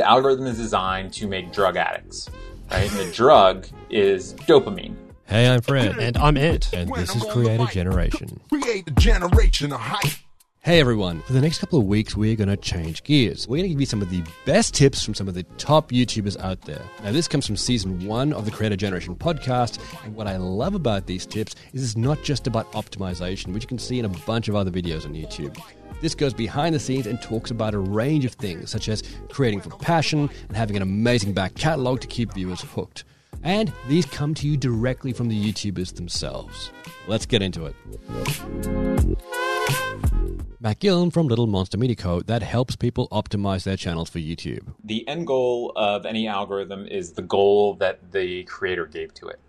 The algorithm is designed to make drug addicts, right? And the drug is dopamine. Hey, I'm Fred. And I'm It. And this is Creator Generation. Create a generation of hype. Hey everyone, for the next couple of weeks, we're going to change gears. We're going to give you some of the best tips from some of the top YouTubers out there. Now, this comes from season one of the Creator Generation podcast. And what I love about these tips is it's not just about optimization, which you can see in a bunch of other videos on YouTube. This goes behind the scenes and talks about a range of things, such as creating for passion and having an amazing back catalog to keep viewers hooked. And these come to you directly from the YouTubers themselves. Let's get into it. Matt Gielen from Little Monster Media Co. that helps people optimize their channels for YouTube. The end goal of any algorithm is the goal that the creator gave to it.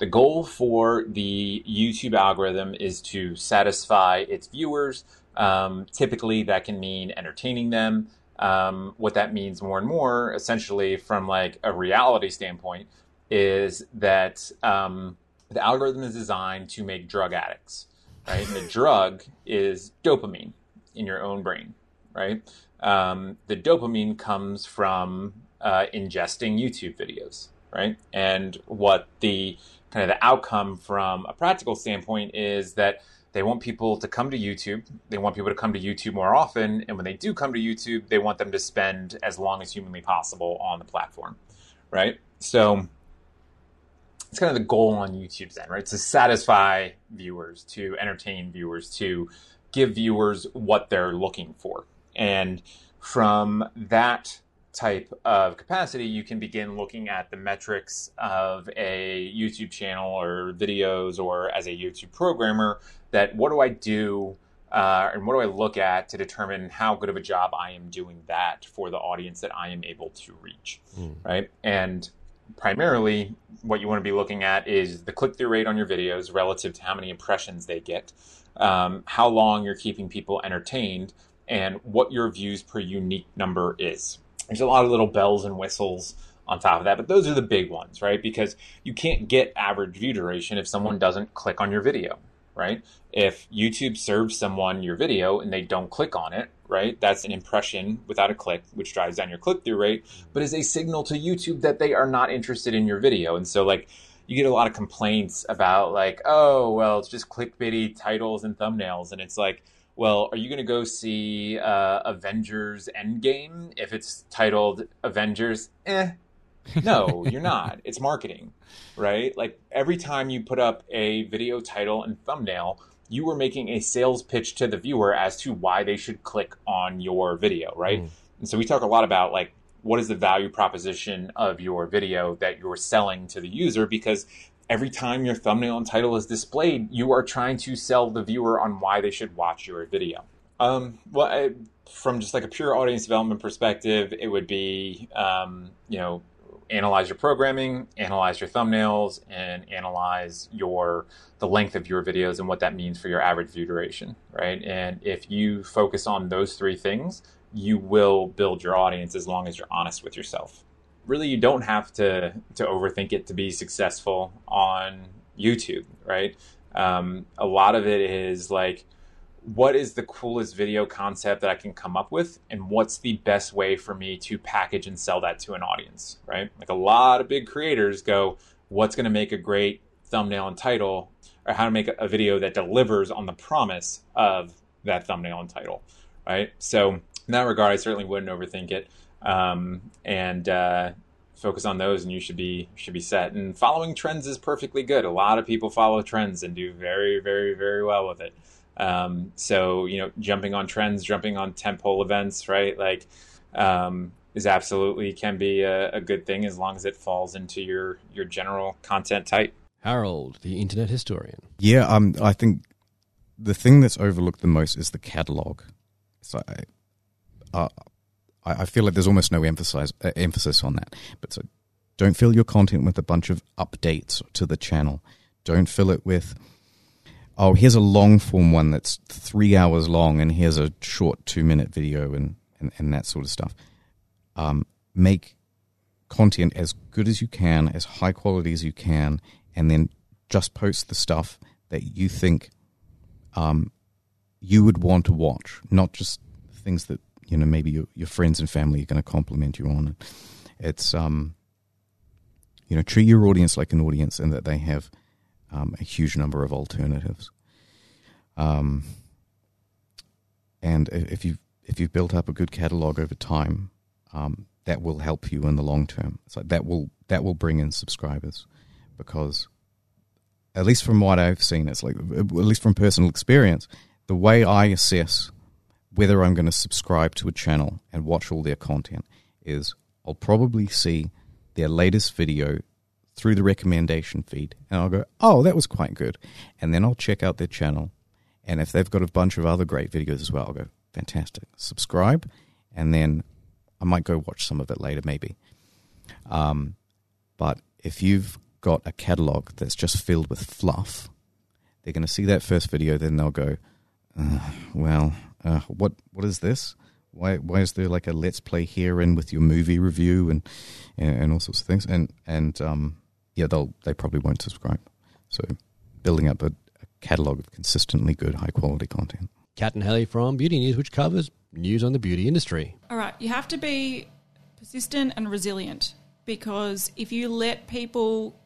The goal for the YouTube algorithm is to satisfy its viewers. Um, typically, that can mean entertaining them. Um, what that means more and more, essentially, from like a reality standpoint, is that um, the algorithm is designed to make drug addicts right? And the drug is dopamine in your own brain, right? Um, the dopamine comes from uh, ingesting YouTube videos, right? And what the kind of the outcome from a practical standpoint is that they want people to come to YouTube. They want people to come to YouTube more often. And when they do come to YouTube, they want them to spend as long as humanly possible on the platform, right? So it's kind of the goal on YouTube's end, right? To satisfy viewers, to entertain viewers, to give viewers what they're looking for. And from that type of capacity, you can begin looking at the metrics of a YouTube channel or videos or as a YouTube programmer that what do I do uh, and what do I look at to determine how good of a job I am doing that for the audience that I am able to reach, mm. right? And primarily what you want to be looking at is the click through rate on your videos relative to how many impressions they get, um, how long you're keeping people entertained, and what your views per unique number is. There's a lot of little bells and whistles on top of that, but those are the big ones, right? Because you can't get average view duration if someone doesn't click on your video, right? If YouTube serves someone your video and they don't click on it, right? That's an impression without a click, which drives down your click through rate, but is a signal to YouTube that they are not interested in your video. And so, like, you get a lot of complaints about, like, oh, well, it's just clickbaity titles and thumbnails. And it's like, well, are you going to go see uh, Avengers Endgame if it's titled Avengers? Eh. No, you're not. It's marketing, right? Like every time you put up a video title and thumbnail, you were making a sales pitch to the viewer as to why they should click on your video, right? Mm. And so we talk a lot about like what is the value proposition of your video that you're selling to the user because every time your thumbnail and title is displayed, you are trying to sell the viewer on why they should watch your video. Um, well, I, from just like a pure audience development perspective, it would be, um, you know, analyze your programming, analyze your thumbnails, and analyze your the length of your videos and what that means for your average view duration, right? And if you focus on those three things, you will build your audience as long as you're honest with yourself. Really, you don't have to to overthink it to be successful on YouTube, right? Um, a lot of it is like what is the coolest video concept that I can come up with and what's the best way for me to package and sell that to an audience, right? Like a lot of big creators go, what's going to make a great thumbnail and title or how to make a video that delivers on the promise of that thumbnail and title, right? So in that regard, I certainly wouldn't overthink it um, and uh, focus on those, and you should be should be set. And following trends is perfectly good. A lot of people follow trends and do very, very, very well with it. Um, so you know, jumping on trends, jumping on tentpole events, right? Like, um, is absolutely can be a, a, good thing as long as it falls into your your general content type. Harold, the internet historian. Yeah, um, I think the thing that's overlooked the most is the catalog. So, I, uh, I, I feel like there's almost no emphasis uh, emphasis on that. But so, don't fill your content with a bunch of updates to the channel. Don't fill it with oh, here's a long form one that's three hours long, and here's a short two minute video, and, and, and that sort of stuff. Um, make content as good as you can, as high quality as you can, and then just post the stuff that you think um, you would want to watch, not just things that you know maybe your, your friends and family are going to compliment you on. It it's um, you know, treat your audience like an audience, and that they have um, a huge number of alternatives. Um, and if you if you've built up a good catalog over time, um, that will help you in the long term. So that will that will bring in subscribers because at least from what I've seen, it's like at least from personal experience, the way I assess whether I'm going to subscribe to a channel and watch all their content is I'll probably see their latest video through the recommendation feed and I'll go, oh, that was quite good. And then I'll check out their channel. And if they've got a bunch of other great videos as well, I'll go, fantastic. Subscribe. And then I might go watch some of it later, maybe. Um, but if you've got a catalog that's just filled with fluff, they're going to see that first video, then they'll go, "Well, uh, what what is this? Why why is there like a let's play here and with your movie review and and all sorts of things?" And and um, yeah, they'll they probably won't subscribe. So building up a, a catalog of consistently good, high quality content. Kat and Haley from Beauty News, which covers news on the beauty industry. All right, you have to be persistent and resilient because if you let people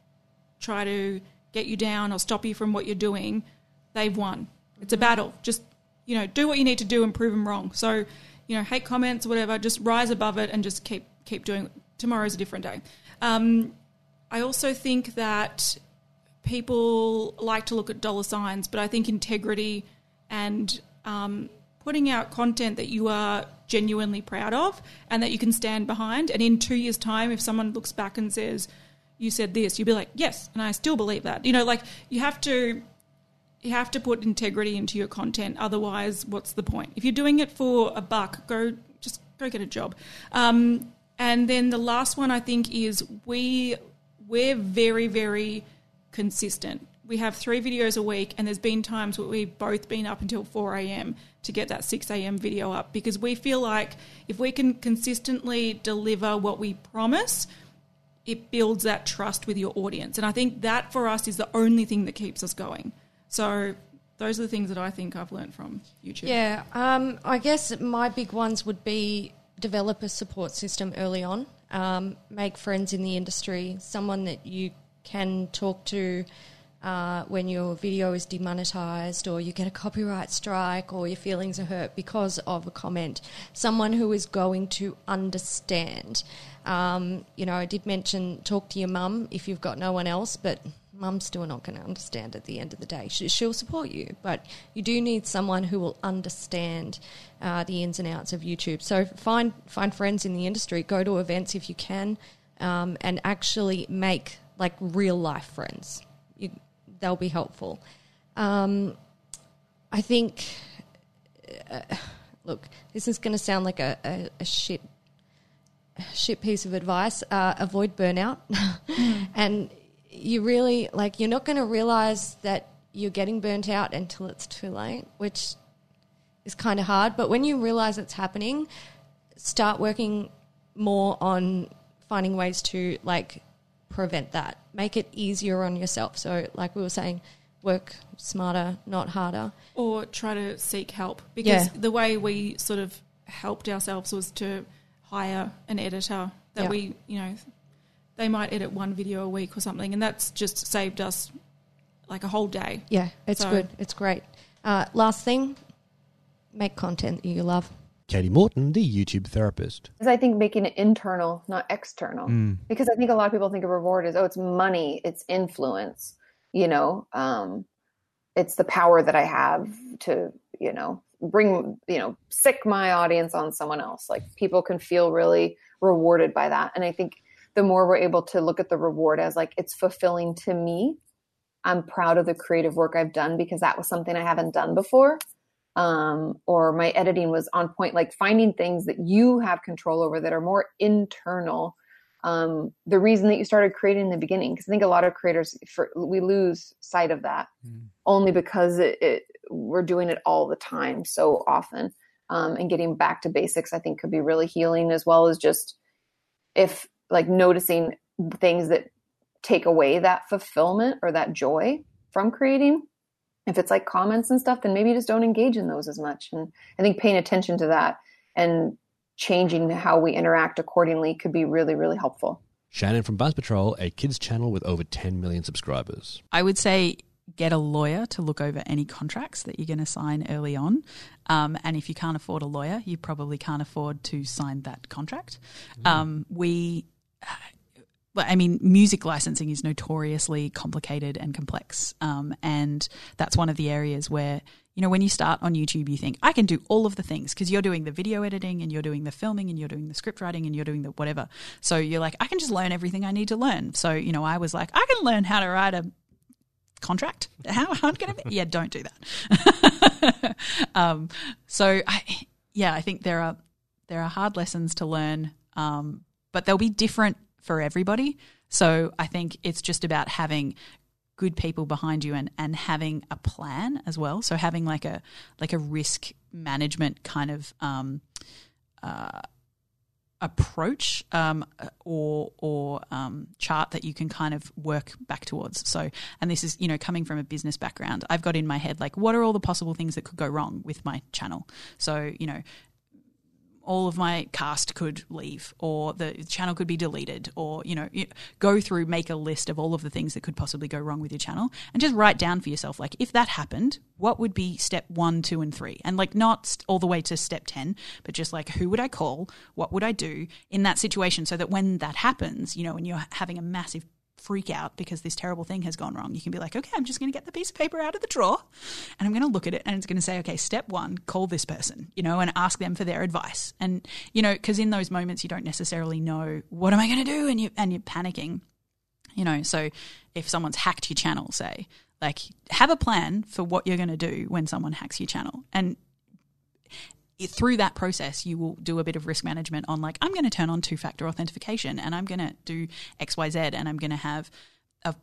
try to get you down or stop you from what you're doing, they've won. It's a battle. Just you know, do what you need to do and prove them wrong. So, you know, hate comments or whatever, just rise above it and just keep keep doing. Tomorrow's a different day. Um, I also think that people like to look at dollar signs, but I think integrity and um, putting out content that you are genuinely proud of and that you can stand behind. And in two years' time, if someone looks back and says, you said this, you'd be like, yes, and I still believe that. You know, like you have to you have to put integrity into your content. Otherwise, what's the point? If you're doing it for a buck, go just go get a job. Um, and then the last one I think is we we're very very consistent. We have three videos a week, and there's been times where we've both been up until 4 a.m. to get that 6 a.m. video up because we feel like if we can consistently deliver what we promise, it builds that trust with your audience. And I think that for us is the only thing that keeps us going. So those are the things that I think I've learned from YouTube. Yeah, um, I guess my big ones would be develop a support system early on, um, make friends in the industry, someone that you can talk to. Uh, when your video is demonetized or you get a copyright strike or your feelings are hurt because of a comment, someone who is going to understand. Um, you know, I did mention talk to your mum if you've got no one else, but mum's still not going to understand at the end of the day. She, will support you, but you do need someone who will understand uh, the ins and outs of YouTube. So find find friends in the industry, go to events if you can, um, and actually make like real life friends. You, they'll be helpful. Um, I think. Uh, look, this is going to sound like a, a, a shit shit piece of advice. Uh, avoid burnout, mm. and you really like you're not going to realize that you're getting burnt out until it's too late, which is kind of hard. But when you realize it's happening, start working more on finding ways to like prevent that. Make it easier on yourself. So, like we were saying, work smarter, not harder. Or try to seek help. Because yeah. the way we sort of helped ourselves was to hire an editor that yeah. we, you know, they might edit one video a week or something, and that's just saved us like a whole day. Yeah, it's so. good. It's great. Uh, last thing, make content that you love. Kati Morton, the YouTube therapist. I think making it internal, not external. Mm. Because I think a lot of people think of reward as, oh, it's money, it's influence, you know, um, it's the power that I have to, you know, bring, you know, sick my audience on someone else. Like people can feel really rewarded by that. And I think the more we're able to look at the reward as like it's fulfilling to me. I'm proud of the creative work i've done because that was something i haven't done before. Um, or my editing was on point like finding things that you have control over that are more internal. Um, the reason that you started creating in the beginning because i think a lot of creators for, we lose sight of that mm. only because it, it, we're doing it all the time so often. Um, and getting back to basics i think could be really healing as well as just if like noticing things that take away that fulfillment or that joy from creating if it's like comments and stuff then maybe just don't engage in those as much and i think paying attention to that and changing how we interact accordingly could be really, really helpful. Shannon from Bounce Patrol, a kids channel with over 10 million subscribers. I would say get a lawyer to look over any contracts that you're going to sign early on. Um, and if you can't afford a lawyer, you probably can't afford to sign that contract. Mm. Um, we I mean, music licensing is notoriously complicated and complex. Um, and that's one of the areas where, you know, when you start on YouTube, you think, I can do all of the things because you're doing the video editing and you're doing the filming and you're doing the script writing and you're doing the whatever. So you're like, I can just learn everything I need to learn. So, you know, I was like, I can learn how to write a contract. How hard can it be? Yeah, don't do that. um, so, I, yeah, I think there are there are hard lessons to learn, um, but they'll be different for everybody. So I think it's just about having good people behind you and, and having a plan as well. So having like a like a risk management kind of um, uh, approach um, or or um, chart that you can kind of work back towards. So, and this is you know coming from a business background, I've got in my head like what are all the possible things that could go wrong with my channel. So you know all of my cast could leave or the channel could be deleted or you know go through make a list of all of the things that could possibly go wrong with your channel and just write down for yourself like if that happened what would be step 1 2 and 3 and like not all the way to step 10 but just like who would I call? What would I do in that situation? So that when that happens you know when you're having a massive freak out because this terrible thing has gone wrong. You can be like, okay, I'm just going to get the piece of paper out of the drawer and I'm going to look at it and it's going to say, okay, step one, call this person, you know, and ask them for their advice. And, you know, because in those moments you don't necessarily know, what am I going to do? And, you, and you're panicking, you know. So if someone's hacked your channel, say, like have a plan for what you're going to do when someone hacks your channel and through that process, you will do a bit of risk management on like, I'm going to turn on two factor authentication and I'm going to do XYZ and I'm going to have a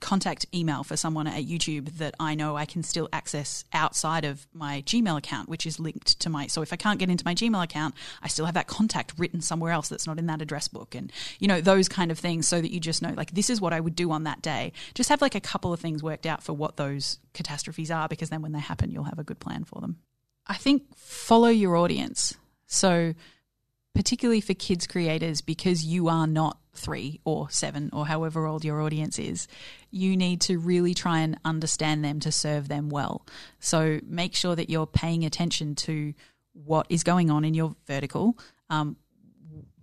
contact email for someone at YouTube that I know I can still access outside of my Gmail account, which is linked to my. So if I can't get into my Gmail account, I still have that contact written somewhere else that's not in that address book. And, you know, those kind of things so that you just know, like, this is what I would do on that day. Just have like a couple of things worked out for what those catastrophes are because then when they happen, you'll have a good plan for them. I think follow your audience. So, particularly for kids creators, because you are not three or seven or however old your audience is, you need to really try and understand them to serve them well. So, make sure that you're paying attention to what is going on in your vertical. Um,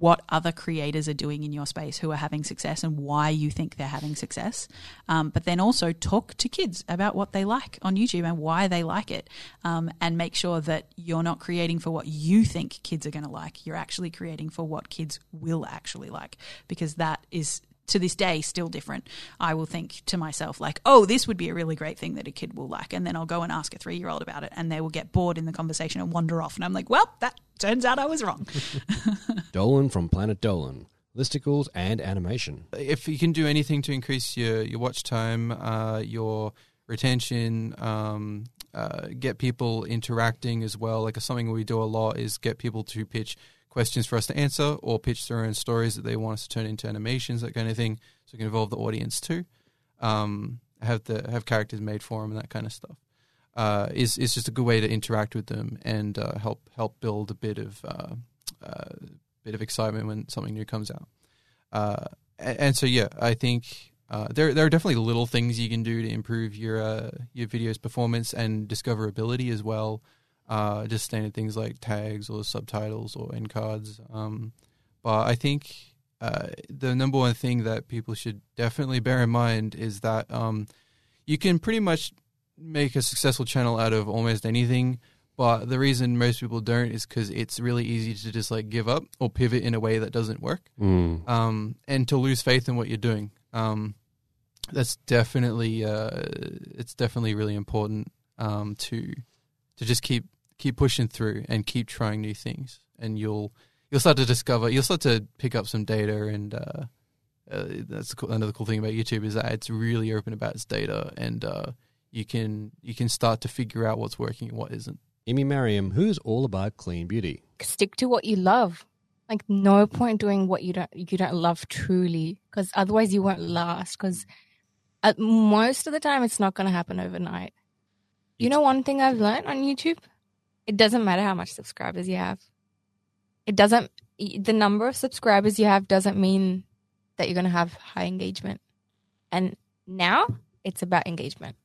what other creators are doing in your space who are having success and why you think they're having success. Um, but then also talk to kids about what they like on YouTube and why they like it. Um, and make sure that you're not creating for what you think kids are going to like. You're actually creating for what kids will actually like because that is to this day still different. I will think to myself like, "Oh, this would be a really great thing that a kid will like," and then I'll go and ask a three-year-old about it, and they will get bored in the conversation and wander off, and I'm like, "Well, that turns out I was wrong." Dolan from Planet Dolan. Listicles and animation. If you can do anything to increase your, your watch time, uh, your retention, um, uh, get people interacting as well. Like something we do a lot is get people to pitch questions for us to answer or pitch their own stories that they want us to turn into animations, that kind of thing. So we can involve the audience too. Um, have the have characters made for them and that kind of stuff. Uh, is is just a good way to interact with them and uh, help help build a bit of uh, uh bit of excitement when something new comes out. Uh, and, and, so yeah, I think uh, there there are definitely little things you can do to improve your your video's performance and discoverability as well uh, just standard things like tags or subtitles or end cards. Um, but I think uh, the number one thing that people should definitely bear in mind is that um, you can pretty much make a successful channel out of almost anything. But the reason most people don't is because it's really easy to just like give up or pivot in a way that doesn't work, mm. um, and to lose faith in what you're doing. Um, that's definitely uh, it's definitely really important um, to to just keep keep pushing through and keep trying new things, and you'll you'll start to discover you'll start to pick up some data, and uh, uh, that's cool, another cool thing about YouTube is that it's really open about its data, and uh, you can you can start to figure out what's working and what isn't. Amy Mariam, who's all about clean beauty. Stick to what you love. Like no point doing what you don't you don't love truly, because otherwise you won't last. Because most of the time, it's not going to happen overnight. You know, one thing I've learned on YouTube it doesn't matter how much subscribers you have. it doesn't the number of subscribers you have doesn't mean that you're going to have high engagement. And now it's about engagement.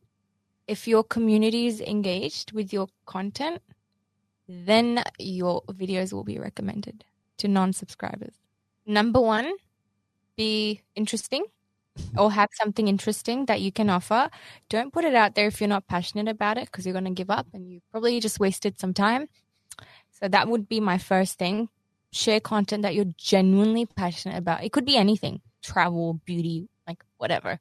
If your community is engaged with your content, then your videos will be recommended to non subscribers. Number one, be interesting or have something interesting that you can offer. Don't put it out there if you're not passionate about it because you're going to give up and you probably just wasted some time. So that would be my first thing. Share content that you're genuinely passionate about. It could be anything travel, beauty, like whatever.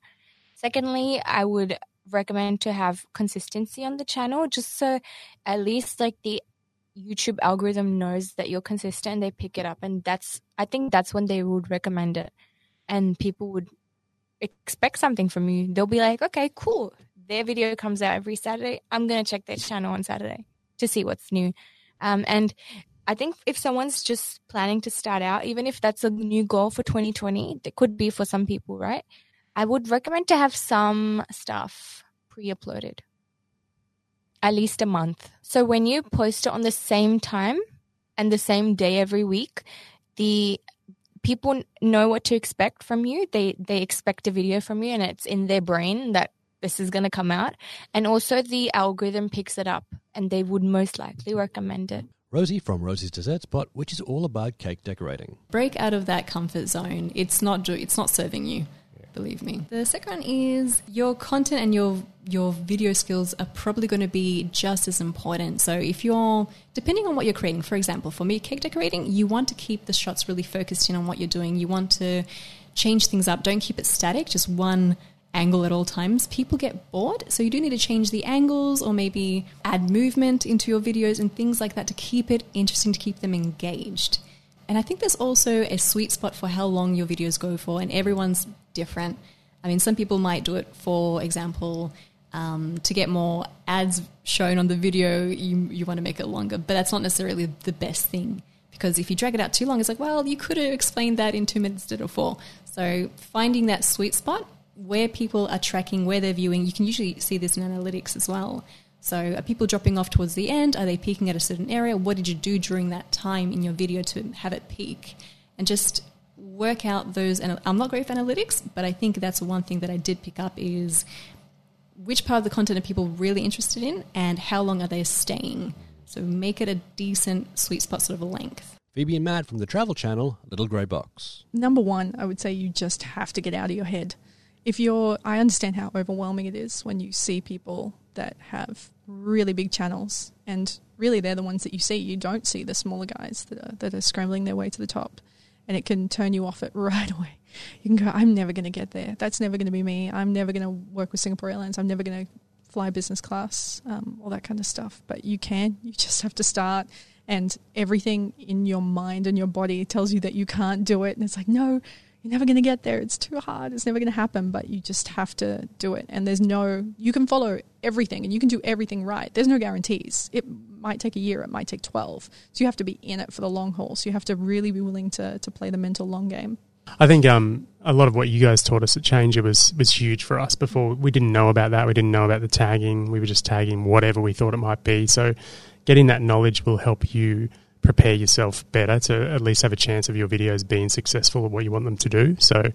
Secondly, I would recommend to have consistency on the channel just so at least like the YouTube algorithm knows that you're consistent they pick it up and that's I think that's when they would recommend it and people would expect something from you. They'll be like okay cool. Their video comes out every Saturday. I'm going to check their channel on Saturday to see what's new. Um, and I think if someone's just planning to start out, even if that's a new goal for 2020, it could be for some people, right? I would recommend to have some stuff pre uploaded at least a month. So when you post it on the same time and the same day every week, the people know what to expect from you. They they expect a video from you and it's in their brain that this is going to come out. And also the algorithm picks it up and they would most likely recommend it. Rosie from Rosie's Dessert Spot, which is all about cake decorating. Break out of that comfort zone. It's not do- it's not serving you. Believe me. The second one is your content and your your video skills are probably going to be just as important. So if you're depending on what you're creating, for example, for me cake decorating, you want to keep the shots really focused in on what you're doing. You want to change things up. Don't keep it static, just one angle at all times, people get bored. So you do need to change the angles or maybe add movement into your videos and things like that to keep it interesting, to keep them engaged. And I think there's also a sweet spot for how long your videos go for, and everyone's different. I mean, some people might do it, for example, um, to get more ads shown on the video, you, you want to make it longer, but that's not necessarily the best thing because if you drag it out too long, it's like, well, you could have explained that in two minutes instead of four. So finding that sweet spot where people are tracking, where they're viewing. You can usually see this in analytics as well. So, are people dropping off towards the end? Are they peaking at a certain area? What did you do during that time in your video to have it peak? And just work out those. And I'm not great for analytics, but I think that's one thing that I did pick up is which part of the content are people really interested in, and how long are they staying. So, make it a decent sweet spot sort of a length. Phoebe and Matt from the Travel Channel, Little Grey Box. Number one, I would say you just have to get out of your head if you're, I understand how overwhelming it is when you see people that have really big channels, and really they're the ones that you see. You don't see the smaller guys that are, that are scrambling their way to the top, and it can turn you off it right away. You can go, I'm never going to get there. That's never going to be me. I'm never going to work with Singapore Airlines. I'm never going to fly business class, um, all that kind of stuff. But you can. You just have to start and everything in your mind and your body tells you that you can't do it and it's like no you're never going to get there. It's too hard. It's never going to happen, but you just have to do it. And there's no, you can follow everything and you can do everything right. There's no guarantees. It might take a year, it might take 12. So you have to be in it for the long haul. So you have to really be willing to, to play the mental long game. I think um, a lot of what you guys taught us at Changer was was huge for us. Before we didn't know about that, we didn't know about the tagging. We were just tagging whatever we thought it might be. So, getting that knowledge will help you prepare yourself better to at least have a chance of your videos being successful at what you want them to do. So make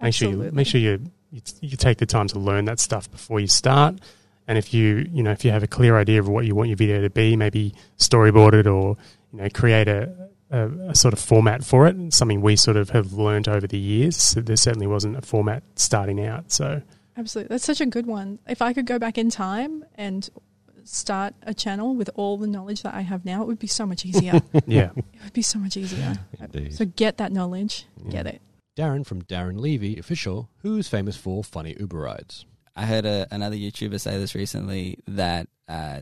Absolutely. sure you make sure you, you, you take the time to learn that stuff before you start. And if you you know if you have a clear idea of what you want your video to be, maybe storyboard it or you know create a, a, a sort of format for it. Something we sort of have learned over the years. So there certainly wasn't a format starting out. So absolutely, that's such a good one. If I could go back in time and start a channel with all the knowledge that I have now, it would be so much easier. yeah. It would be so much easier. So get that knowledge, yeah. get it. Darren from Darren Levy Official, who's famous for funny Uber rides. I heard a, another YouTuber say this recently that uh,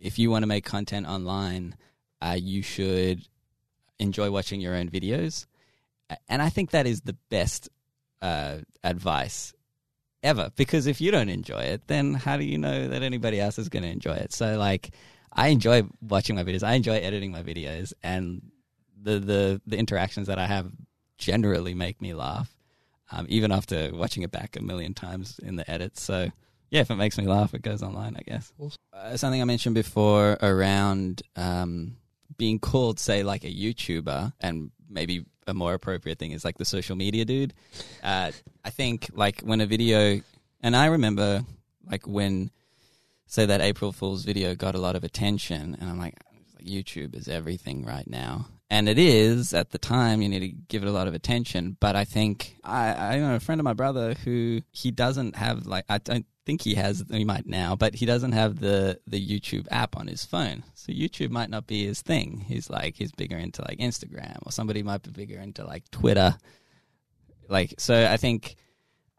if you want to make content online, uh, you should enjoy watching your own videos. And I think that is the best uh, advice ever because if you don't enjoy it, then how do you know that anybody else is going to enjoy it? So like, I enjoy watching my videos. I enjoy editing my videos, and the the the interactions that I have generally make me laugh, um, even after watching it back a million times in the edits. So yeah, if it makes me laugh, it goes online, I guess. Uh, something I mentioned before around um, being called, say, like a YouTuber, and maybe a more appropriate thing is like the social media dude. Uh, I think like when a video, and I remember like when, say, that April Fool's video got a lot of attention, and I'm like, YouTube is everything right now. And it is at the time. You need to give it a lot of attention. But I think I, I know a friend of my brother who he doesn't have like I don't think he has. He might now, but he doesn't have the the YouTube app on his phone. So YouTube might not be his thing. He's like he's bigger into like Instagram, or somebody might be bigger into like Twitter. Like so, I think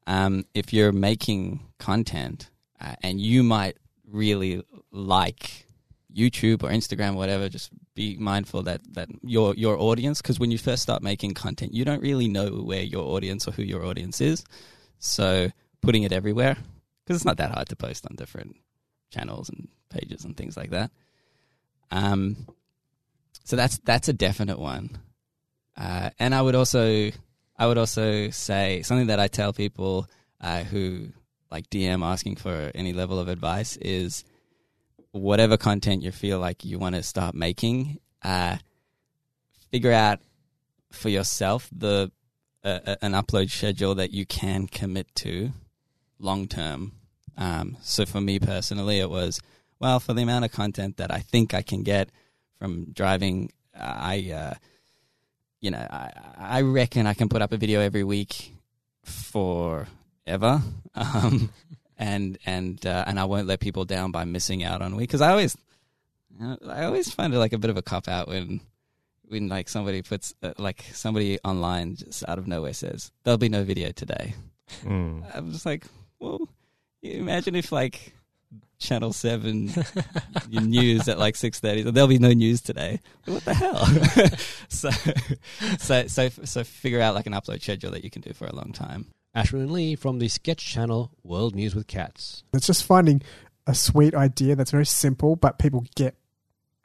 um, if you're making content uh, and you might really like YouTube or Instagram, or whatever, just be mindful that that your your audience, because when you first start making content, you don't really know where your audience or who your audience is. So putting it everywhere, because it's not that hard to post on different channels and pages and things like that. Um, so that's that's a definite one. Uh, and I would also I would also say something that I tell people uh, who like DM asking for any level of advice is whatever content you feel like you want to start making, uh, figure out for yourself the uh, an upload schedule that you can commit to long term. Um, so for me personally, it was well for the amount of content that I think I can get from driving. I uh, you know I I reckon I can put up a video every week forever. Um, and and uh, and I won't let people down by missing out on week because I always I always find it like a bit of a cop out when when like somebody puts uh, like somebody online just out of nowhere says there'll be no video today. Mm. I'm just like, well, imagine if like Channel Seven news at like six thirty, there'll be no news today. What the hell? so so so so figure out like an upload schedule that you can do for a long time. Ashwin and Lee from the sketch channel World News with Cats. It's just finding a sweet idea that's very simple, but people get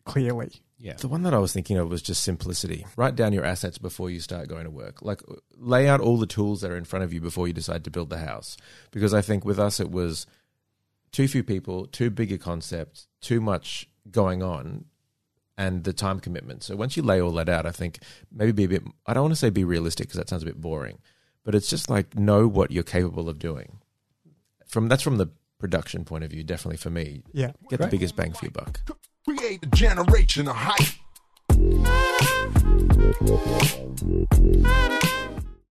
clearly. Yeah. The one that I was thinking of was just simplicity. Write down your assets before you start going to work. Like lay out all the tools that are in front of you before you decide to build the house. Because I think with us it was too few people, too big a concept, too much going on and the time commitment. So once you lay all that out, I think maybe be a bit I don't want to say be realistic because that sounds a bit boring but it's just like know what you're capable of doing. From that's from the production point of view, definitely for me. Yeah, get great. the biggest bang for your buck. Create a generation of hype.